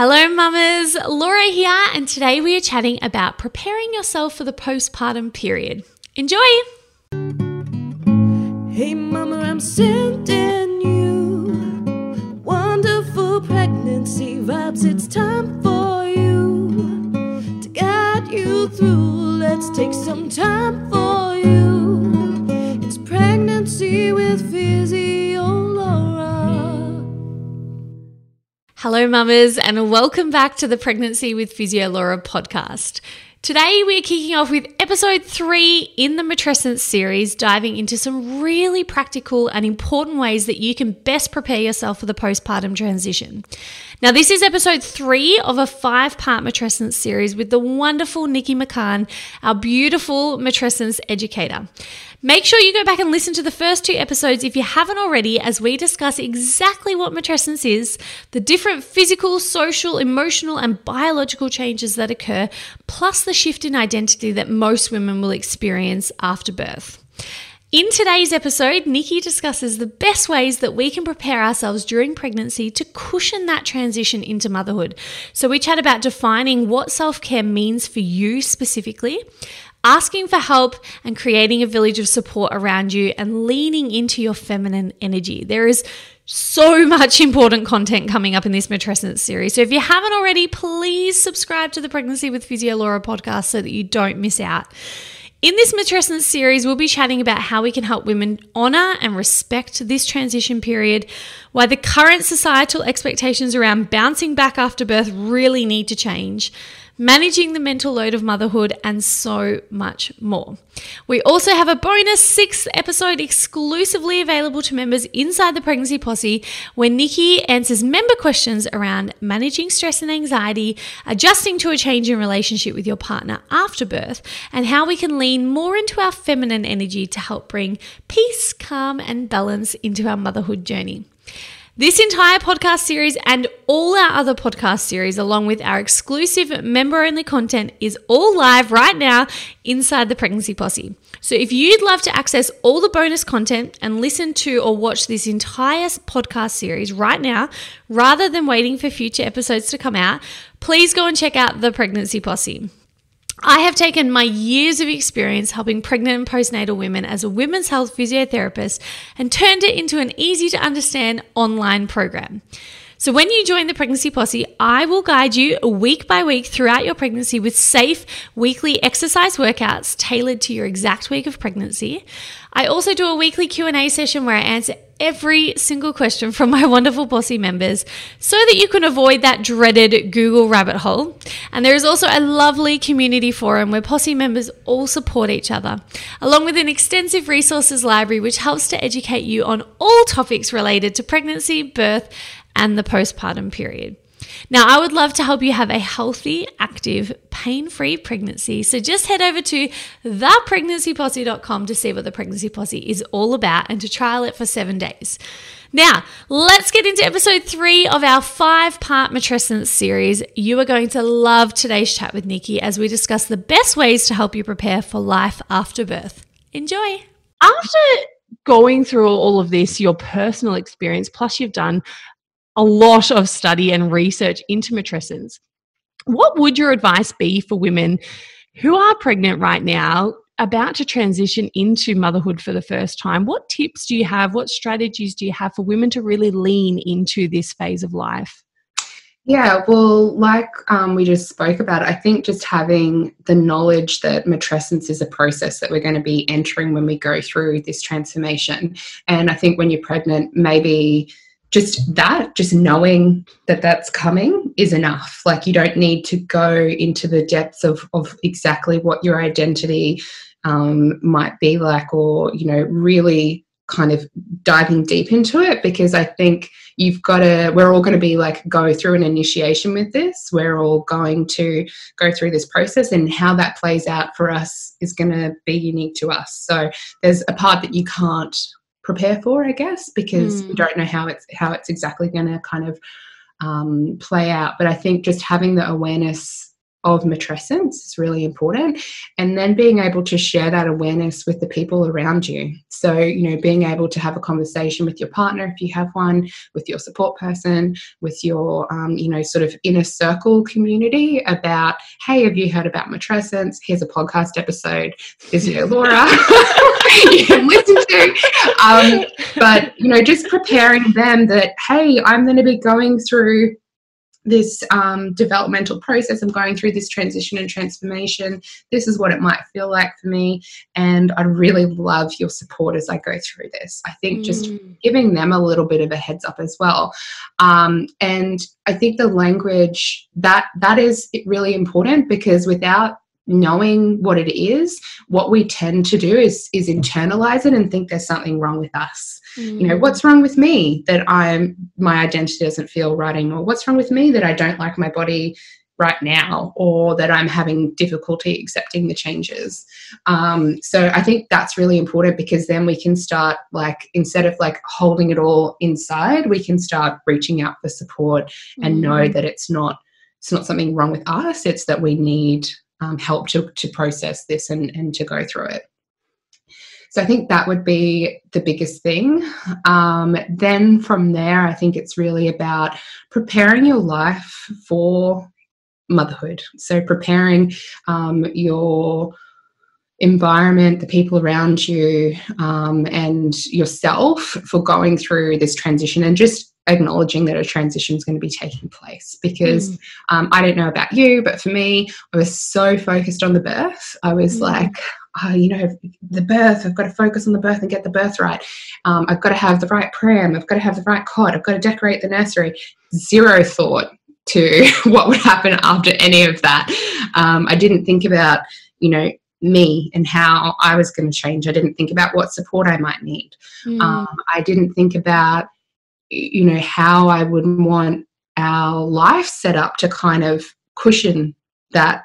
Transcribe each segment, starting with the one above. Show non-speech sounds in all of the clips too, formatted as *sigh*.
Hello, mamas. Laura here, and today we are chatting about preparing yourself for the postpartum period. Enjoy! Hey, mama, I'm sending you wonderful pregnancy vibes. It's time for you to guide you through. Let's take some time for you. It's pregnancy with Physio Hello, mamas, and welcome back to the Pregnancy with Physio Laura podcast. Today, we're kicking off with episode three in the Matrescence series, diving into some really practical and important ways that you can best prepare yourself for the postpartum transition. Now, this is episode three of a five part Matrescence series with the wonderful Nikki McCahon, our beautiful Matrescence educator. Make sure you go back and listen to the first two episodes if you haven't already, as we discuss exactly what matrescence is, the different physical, social, emotional, and biological changes that occur, plus the shift in identity that most women will experience after birth. In today's episode, Nikki discusses the best ways that we can prepare ourselves during pregnancy to cushion that transition into motherhood. So, we chat about defining what self care means for you specifically, asking for help and creating a village of support around you and leaning into your feminine energy. There is so much important content coming up in this matrescence series. So if you haven't already, please subscribe to the Pregnancy with Physio Laura podcast so that you don't miss out. In this matrescence series, we'll be chatting about how we can help women honor and respect this transition period, why the current societal expectations around bouncing back after birth really need to change, managing the mental load of motherhood, and so much more. We also have a bonus sixth episode exclusively available to members inside the Pregnancy Posse, where Nikki answers member questions around managing stress and anxiety, adjusting to a change in relationship with your partner after birth, and how we can lean more into our feminine energy to help bring peace, calm, and balance into our motherhood journey. This entire podcast series and all our other podcast series, along with our exclusive member only content, is all live right now inside the Pregnancy Posse. So if you'd love to access all the bonus content and listen to or watch this entire podcast series right now, rather than waiting for future episodes to come out, please go and check out the Pregnancy Posse. I have taken my years of experience helping pregnant and postnatal women as a women's health physiotherapist and turned it into an easy to understand online program. So, when you join the Pregnancy Posse, I will guide you week by week throughout your pregnancy with safe weekly exercise workouts tailored to your exact week of pregnancy. I also do a weekly Q&A session where I answer every single question from my *laughs* wonderful Posse members so that you can avoid that dreaded Google rabbit hole. And there is also a lovely community forum where Posse members all support each other, along with an extensive resources library which helps to educate you on all topics related to pregnancy, birth, and the postpartum period. Now, I would love to help you have a healthy, active, pain free pregnancy. So just head over to thepregnancyposse.com to see what the Pregnancy Posse is all about and to trial it for seven days. Now, let's get into episode three of our five part matrescence series. You are going to love today's chat with Nikki as we discuss the best ways to help you prepare for life after birth. Enjoy. After going through all of this, your personal experience, plus you've done a lot of study and research into matrescence. What would your advice be for women who are pregnant right now, about to transition into motherhood for the first time? What tips do you have? What strategies do you have for women to really lean into this phase of life? Yeah, well, like um, we just spoke about, I think just having the knowledge that matrescence is a process that we're going to be entering when we go through this transformation. And I think when you're pregnant, maybe just that, just knowing that that's coming is enough. Like you don't need to go into the depths of, of exactly what your identity um, might be like, or, you know, really kind of diving deep into it because I think you've got to, we're all going to be like go through an initiation with this. We're all going to go through this process, and how that plays out for us is going to be unique to us. So there's a part that you can't prepare for, I guess, because mm. we don't know how it's how it's exactly going to kind of um, play out. But I think just having the awareness of matrescence is really important. And then being able to share that awareness with the people around you. So you know being able to have a conversation with your partner if you have one with your support person with your um, you know sort of inner circle community about hey have you heard about matrescence? Here's a podcast episode. Physio *laughs* laura. *laughs* You can listen to. Um, but you know just preparing them that hey i'm going to be going through this um, developmental process. I'm going through this transition and transformation. This is what it might feel like for me. And I'd really love your support as I go through this. I think mm. just giving them a little bit of a heads up as well. Um, and I think the language that that is really important because without knowing what it is, what we tend to do is is internalize it and think there's something wrong with us. Mm. You know, what's wrong with me that I'm my identity doesn't feel right anymore? What's wrong with me that I don't like my body right now or that I'm having difficulty accepting the changes. Um, so I think that's really important because then we can start like instead of like holding it all inside, we can start reaching out for support and mm. know that it's not it's not something wrong with us. It's that we need um, help to, to process this and, and to go through it. So I think that would be the biggest thing. Um, then from there, I think it's really about preparing your life for motherhood. So preparing um, your environment, the people around you, um, and yourself for going through this transition and just acknowledging that a transition is going to be taking place because mm. um, I don't know about you, but for me, I was so focused on the birth. I was mm. like, oh, you know, the birth, I've got to focus on the birth and get the birth right. Um, I've got to have the right pram, I've got to have the right cot, I've got to decorate the nursery. Zero thought to *laughs* what would happen after any of that. Um, I didn't think about, you know, me and how I was going to change. I didn't think about what support I might need. Mm. Um, I didn't think about you know how i would want our life set up to kind of cushion that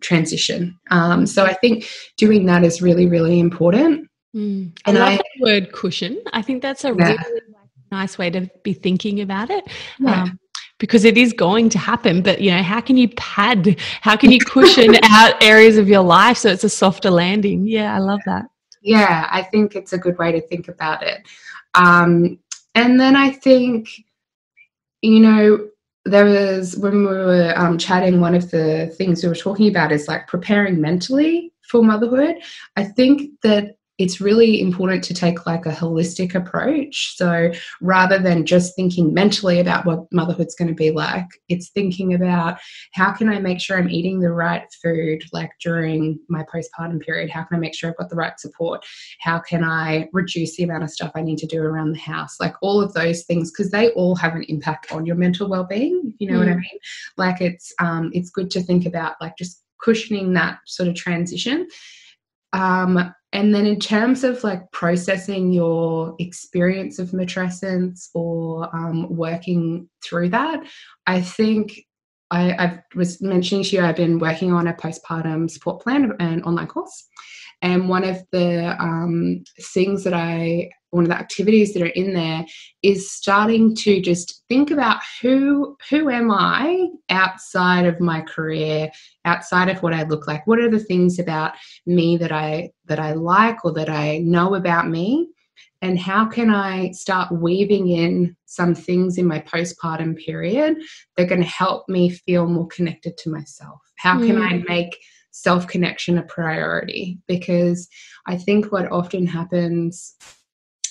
transition um, so i think doing that is really really important mm. and i love I, the word cushion i think that's a yeah. really nice way to be thinking about it yeah. um, because it is going to happen but you know how can you pad how can you cushion *laughs* out areas of your life so it's a softer landing yeah i love that yeah i think it's a good way to think about it um, and then I think, you know, there was when we were um, chatting, one of the things we were talking about is like preparing mentally for motherhood. I think that it's really important to take like a holistic approach. So rather than just thinking mentally about what motherhood's going to be like, it's thinking about how can I make sure I'm eating the right food like during my postpartum period? How can I make sure I've got the right support? How can I reduce the amount of stuff I need to do around the house? Like all of those things because they all have an impact on your mental well-being, if you know mm. what I mm. mean. Like it's um it's good to think about like just cushioning that sort of transition. Um, and then, in terms of like processing your experience of matrescence or um, working through that, I think I, I, was mentioning to you I've been working on a postpartum support plan, an online course. And one of the um, things that I one of the activities that are in there is starting to just think about who who am I outside of my career, outside of what I look like. What are the things about me that I that I like or that I know about me? And how can I start weaving in some things in my postpartum period that are going to help me feel more connected to myself? How can mm. I make self connection a priority? Because I think what often happens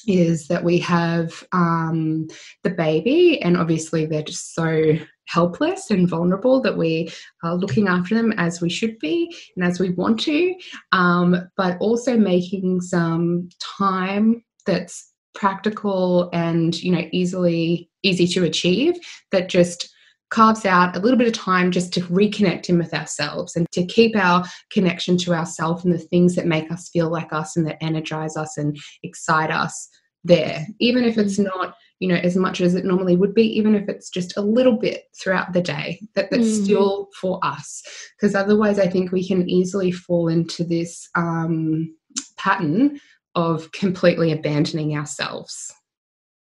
is that we have um, the baby, and obviously they're just so helpless and vulnerable that we are looking after them as we should be and as we want to, um, but also making some time that's practical and you know easily easy to achieve that just carves out a little bit of time just to reconnect in with ourselves and to keep our connection to ourselves and the things that make us feel like us and that energize us and excite us there even if it's mm. not you know as much as it normally would be even if it's just a little bit throughout the day that that's mm. still for us because otherwise i think we can easily fall into this um, pattern of completely abandoning ourselves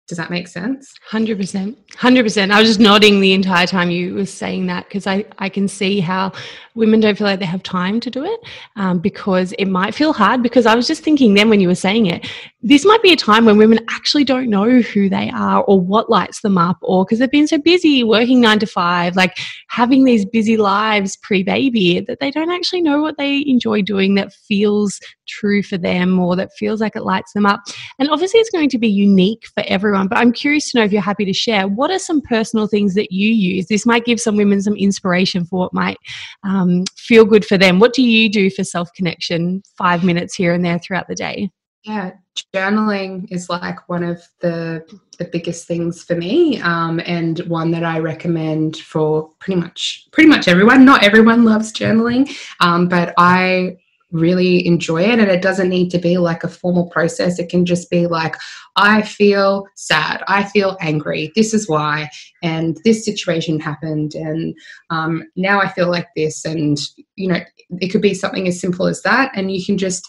Does that make sense? 100%. 100%. I was just nodding the entire time you were saying that because I, I can see how women don't feel like they have time to do it um, because it might feel hard. Because I was just thinking then when you were saying it, this might be a time when women actually don't know who they are or what lights them up or because they've been so busy working nine to five, like having these busy lives pre baby that they don't actually know what they enjoy doing that feels true for them or that feels like it lights them up. And obviously, it's going to be unique for everyone, but I'm curious to know if you're happy to share what are some personal things that you use? This might give some women some inspiration for what might um, feel good for them. What do you do for self connection, five minutes here and there throughout the day? Yeah, journaling is like one of the the biggest things for me, um, and one that I recommend for pretty much pretty much everyone. Not everyone loves journaling, um, but I really enjoy it. And it doesn't need to be like a formal process. It can just be like i feel sad. I feel angry. This is why. And this situation happened. And um, now i feel like this. And you know it could be something as simple as that. And you can just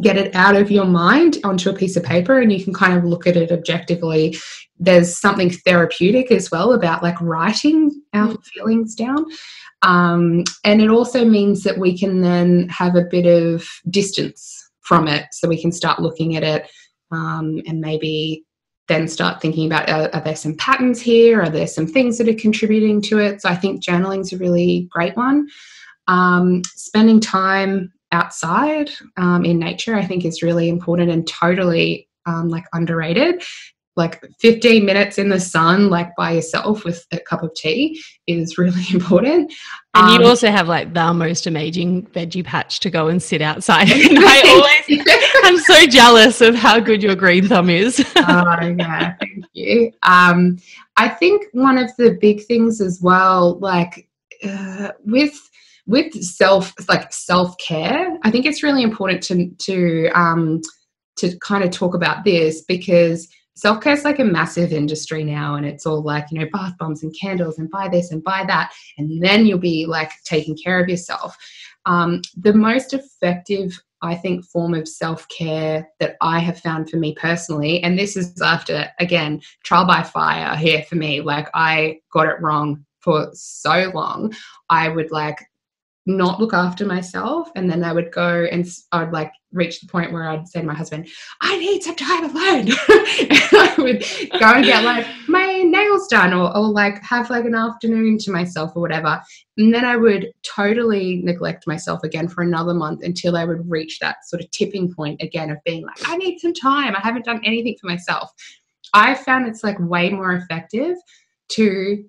get it out of your mind onto a piece of paper and you can kind of look at it objectively there's something therapeutic as well about like writing our mm. feelings down. Um, and it also means that we can then have a bit of distance from it so we can start looking at it um, and maybe then start thinking about are, are, there some patterns here? Are there some things that are contributing to it? So i think journaling is a really great one. Um, spending time outside um, in nature i think is really important and totally um, like underrated like 15 minutes in the sun like by yourself with a cup of tea is really *laughs* important. And you um, also have like the most amazing veggie patch to go and sit outside and *laughs* i always i'm so jealous of how good your green thumb is. *laughs* Oh yeah thank you. Um, i think one of the big things as well like uh, with with self like self-care i think it's really important to to um to kind of talk about this because self care is like a massive industry now, and it's all like, you know, bath bombs and candles and buy this and buy that. And then you'll be like taking care of yourself. Um, the most effective, I think, form of self care that I have found for me personally, and this is after, again, trial by fire here for me. Like, I got it wrong for so long. I would like not look after myself. And then i would go and i'd like reach the point where i'd say to my husband i need some time alone. *laughs* And i would go and get like my nails done or, or like have like an afternoon to myself or whatever. And then i would totally neglect myself again for another month until i would reach that sort of tipping point again of being like i need some time. I haven't done anything for myself. I found it's like way more effective to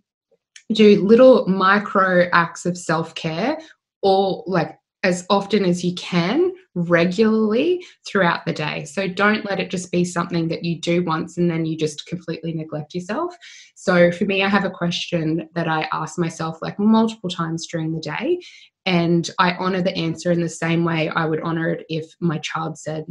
do little micro acts of self care or like as often as you can regularly throughout the day. So don't let it just be something that you do once and then you just completely neglect yourself. So for me, I have a question that I ask myself like multiple times during the day. And I honor the answer in the same way I would honor it if my child said,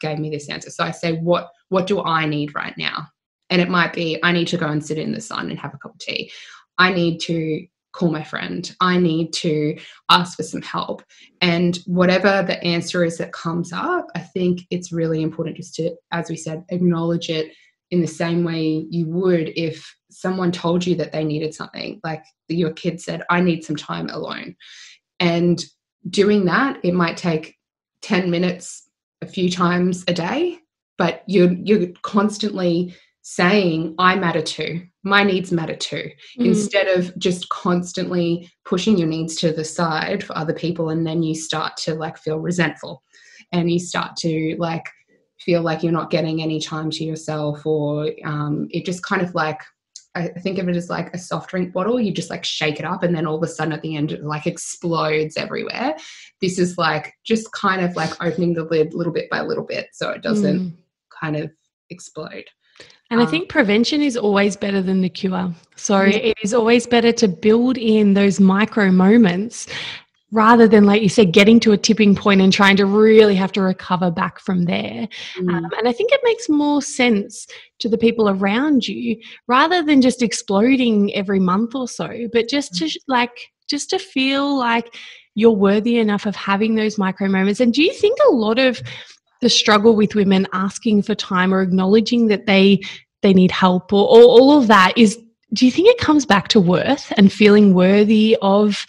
gave me this answer. So I say, what what do I need right now? And it might be I need to go and sit in the sun and have a cup of tea. I need to call my friend. I need to ask for some help. And whatever the answer is that comes up, I think it's really important just to, as we said, acknowledge it in the same way you would if someone told you that they needed something. Like your kid said, I need some time alone. And doing that, it might take 10 minutes a few times a day, but you're you're constantly saying i matter too my needs matter too mm. instead of just constantly pushing your needs to the side for other people and then you start to like feel resentful and you start to like feel like you're not getting any time to yourself or um, it just kind of like I think of it as like a soft drink bottle. You just like shake it up, and then all of a sudden at the end it like explodes everywhere. This is like just kind of like opening the lid little bit by little bit so it doesn't mm. kind of explode. And I um, think prevention is always better than the cure. So yeah. it is always better to build in those micro moments rather than, like you said, getting to a tipping point and trying to really have to recover back from there. Mm. Um, and I think it makes more sense to the people around you rather than just exploding every month or so, but just to like, just to feel like you're worthy enough of having those micro moments. And do you think a lot of the struggle with women asking for time or acknowledging that they they need help or, or all of that is do you think it comes back to worth and feeling worthy of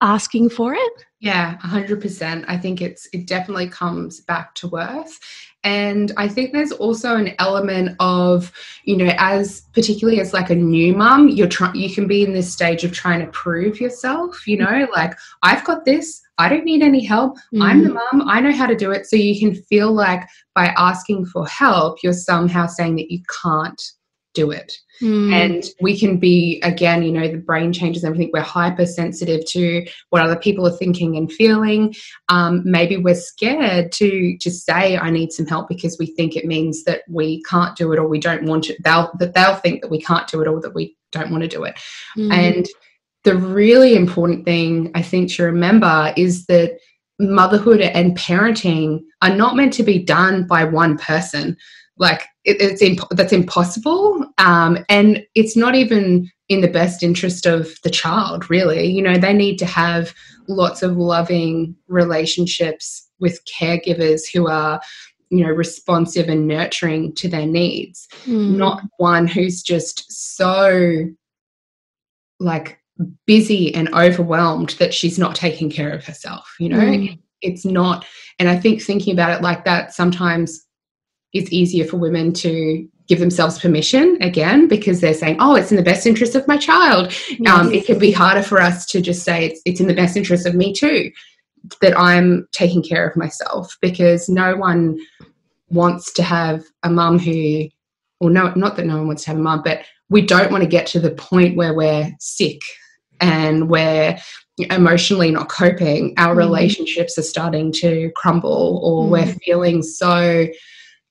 asking for it? Yeah, 100%. I think it's it definitely comes back to worth. And I think there's also an element of, you know, as particularly as like a new mum, you're trying you can be in this stage of trying to prove yourself, you know, like I've got this, I don't need any help. Mm. I'm the mm. mum, I know how to do it. So you can feel like by asking for help, you're somehow saying that you can't do it. Mm. And we can be, again, you know, the brain changes everything. We're hypersensitive to what other people are thinking and feeling. Um, maybe we're scared to to say I need some help because we think it means that we can't do it or we don't want it. They'll that they'll think that we can't do it or that we don't want to do it. Mm. And the really important thing I think to remember is that motherhood and parenting are not meant to be done by one person like it, it's imp- that's impossible um, and it's not even in the best interest of the child really you know they need to have lots of loving relationships with caregivers who are you know responsive and nurturing to their needs mm. not one who's just so like busy and overwhelmed that she's not taking care of herself you know mm. it's not and i think thinking about it like that sometimes it's easier for women to give themselves permission again because they're saying, oh, it's in the best interest of my child. Yes. Um, it can be harder for us to just say it's, it's in the best interest of me too, that I'm taking care of myself because no one wants to have a mum who, or no, not that no one wants to have a mum, but we don't want to get to the point where we're sick and we're emotionally not coping. Our mm. relationships are starting to crumble or mm. we're feeling so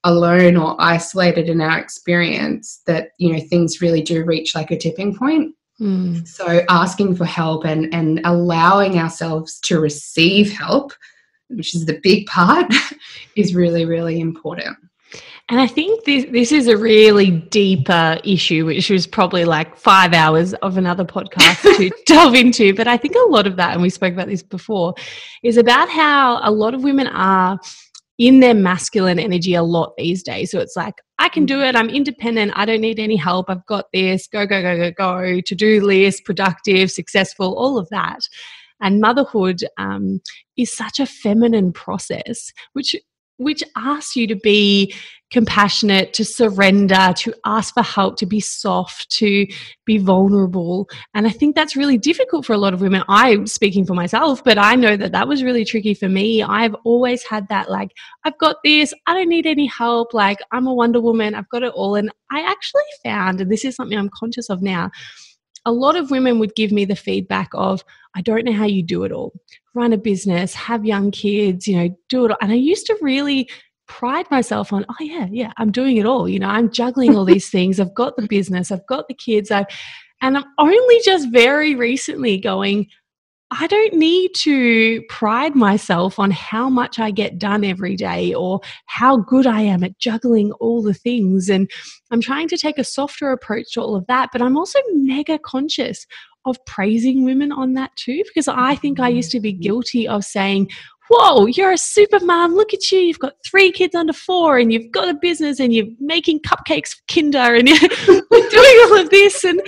alone or isolated in our experience that you know things really do reach like a tipping point mm. so asking for help and and allowing ourselves to receive help which is the big part *laughs* is really really important and I think this this is a really deeper issue, which was probably like five hours of another podcast *laughs* to delve into. But I think a lot of that, and we spoke about this before, is about how a lot of women are in their masculine energy a lot these days. So it's like, I can do it. I'm independent. I don't need any help. I've got this. Go, go, go, go, go. To do list, productive, successful, all of that. And motherhood um, is such a feminine process, which which asks you to be compassionate, to surrender, to ask for help, to be soft, to be vulnerable. And I think that's really difficult for a lot of women. I'm speaking for myself, but I know that that was really tricky for me. I've always had that, like, I've got this, I don't need any help, like, I'm a Wonder Woman, I've got it all. And I actually found, and this is something I'm conscious of now, a lot of women would give me the feedback of, I don't know how you do it all. Run a business, have young kids, you know, do it. All. And I used to really pride myself on, oh yeah, yeah, I'm doing it all. You know, I'm juggling all these *laughs* things. I've got the business, I've got the kids, I've and I'm only just very recently going, I don't need to pride myself on how much I get done every day or how good I am at juggling all the things. And I'm trying to take a softer approach to all of that, but I'm also mega conscious of praising women on that too, because I think I used to be mm-hmm. guilty of saying, Whoa, you're a super mom. Look at you. You've got three kids under four, and you've got a business, and you're making cupcakes for Kinder, and you're *laughs* doing all of this. And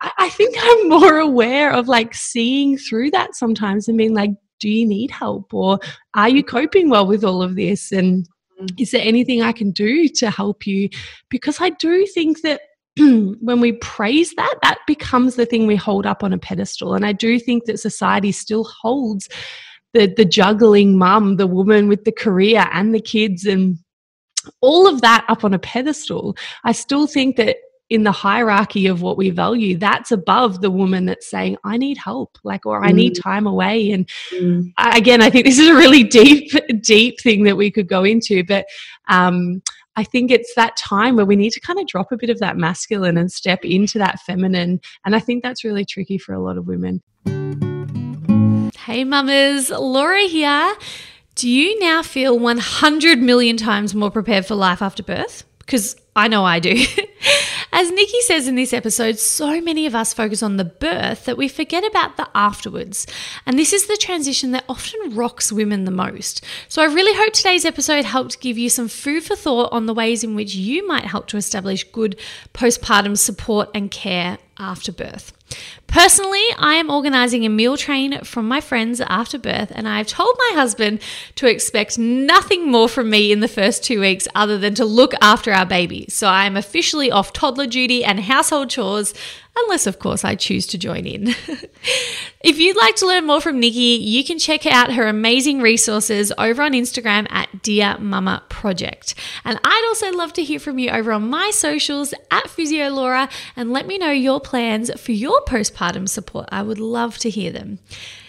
I think I'm more aware of like seeing through that sometimes and being like, do you need help or are you coping well with all of this? And mm. is there anything I can do to help you? Because I do think that *clears throat* when we praise that, that becomes the thing we hold up on a pedestal. And I do think that society still holds the, the juggling mum, the woman with the career and the kids and all of that up on a pedestal. I still think that in the hierarchy of what we value that's above the woman that's saying i need help like or i need mm. time away and mm. again i think this is a really deep deep thing that we could go into but um, I think it's that time where we need to kind of drop a bit of that masculine and step into that feminine. And I think that's really tricky for a lot of women. Hey, mamas, Laura here. Do you now feel 100 million times more prepared for life after birth? Because I know I do. *laughs* As Nikki says in this episode, so many of us focus on the birth that we forget about the afterwards. And this is the transition that often rocks women the most. So I really hope today's episode helped give you some food for thought on the ways in which you might help to establish good postpartum support and care after birth. Personally, I am organising a meal train from my friends after birth, and I've told my husband to expect nothing more from me in the first two weeks other than to look after our baby. So I am officially off toddler duty and household chores unless, of course, I choose to join in. *laughs* if you'd like to learn more from Nikki, you can check out her amazing resources over on Instagram at Dear Mama Project. And I'd also love to hear from you over on my socials at Physio Laura and let me know your plans for your postpartum support. I would love to hear them.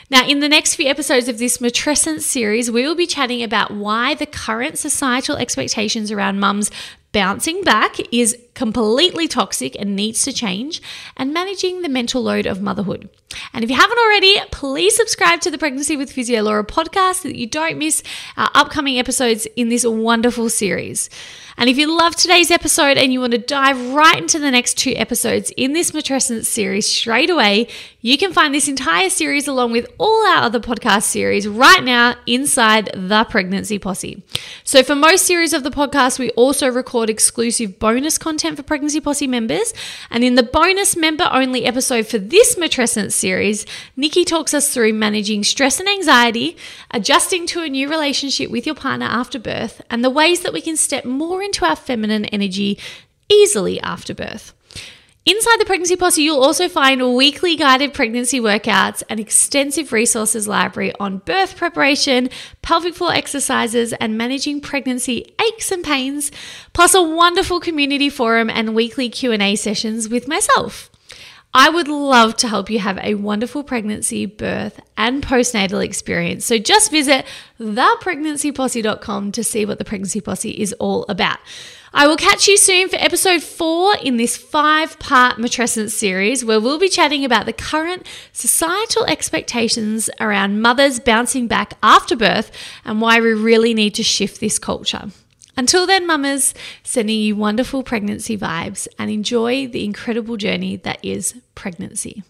Now, in the next few episodes of this matrescence series, we will be chatting about why the current societal expectations around mums bouncing back is completely toxic and needs to change, and managing the mental load of motherhood. And if you haven't already, please subscribe to the Pregnancy with Physio Laura podcast so that you don't miss our upcoming episodes in this wonderful series. And if you love today's episode and you want to dive right into the next two episodes in this matrescence series straight away, you can find this entire series along with all our other podcast series right now inside the Pregnancy Posse. So for most series of the podcast, we also record exclusive bonus content for Pregnancy Posse members. And in the bonus member only episode for this matrescence series, Nikki talks us through managing stress and anxiety, adjusting to a new relationship with your partner after birth, and the ways that we can step more into our feminine energy easily after birth. Inside the Pregnancy Posse, you'll also find weekly guided pregnancy workouts, and extensive resources library on birth preparation, pelvic floor exercises, and managing pregnancy aches and pains, plus a wonderful community forum and weekly Q&A sessions with myself. I would love to help you have a wonderful pregnancy, birth, and postnatal experience. So just visit thepregnancyposse.com to see what the Pregnancy Posse is all about. I will catch you soon for episode four in this five part matrescence series, where we'll be chatting about the current societal expectations around mothers bouncing back after birth and why we really need to shift this culture. Until then, mamas, sending you wonderful pregnancy vibes and enjoy the incredible journey that is pregnancy.